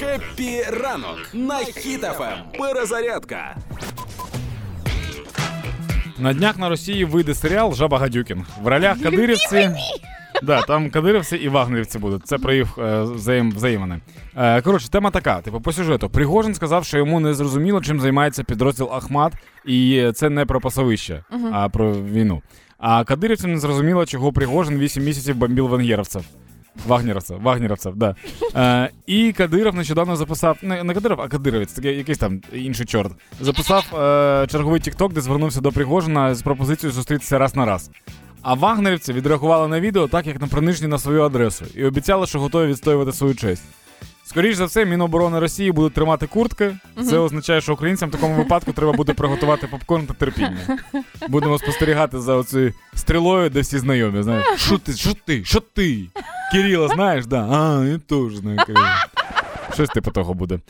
Happy ранок на Хіт FM. Перезарядка. На днях на Росії вийде серіал Жаба Гадюкін. В ролях кадирівці. Да, там кадирівці і вагнерівці будуть. Це про їх е, взаєм, взаємини. Е, коротше, тема така: типу, по сюжету. Пригожин сказав, що йому не зрозуміло, чим займається підрозділ Ахмат, і це не про пасовище, а про війну. А кадирівцям не зрозуміло, чого Пригожин 8 місяців бомбив вагнеровців. Вагнеровців, вагнеровців, да. Е, і Кадиров нещодавно записав, не, не Кадиров, а Кадировець, такий якийсь там інший чорт. Записав е, черговий тікток, де звернувся до Пригожина з пропозицією зустрітися раз на раз. А вагнерівці відреагували на відео так, як на принижні на свою адресу, і обіцяли, що готові відстоювати свою честь. Скоріше за все, Міноборони Росії будуть тримати куртки. Це означає, що українцям в такому випадку треба буде приготувати попкорн та терпіння. Будемо спостерігати за оцією стрілою, де всі знайомі. Знаєш, що ти, що ти, що ти? Кирила, знаєш, да? А, я теж знаю Кирила. Щось типу того буде.